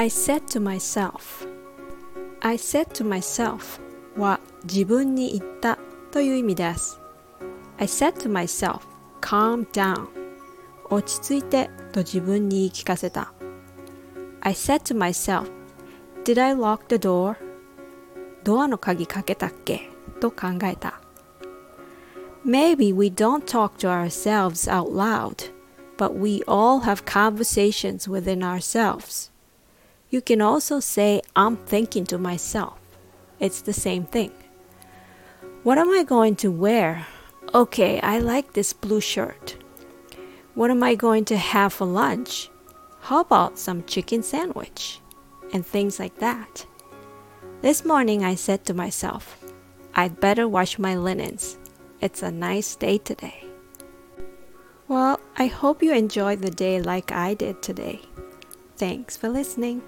I said to myself I said to myself は自分に言ったという意味です I said to myself calm down 落ち着いてと自分に言い聞かせた I said to myself Did I lock the door? ドアの鍵かけたっけと考えた Maybe we don't talk to ourselves out loud, but we all have conversations within ourselves. You can also say, I'm thinking to myself. It's the same thing. What am I going to wear? Okay, I like this blue shirt. What am I going to have for lunch? How about some chicken sandwich? And things like that. This morning I said to myself, I'd better wash my linens. It's a nice day today. Well, I hope you enjoyed the day like I did today. Thanks for listening.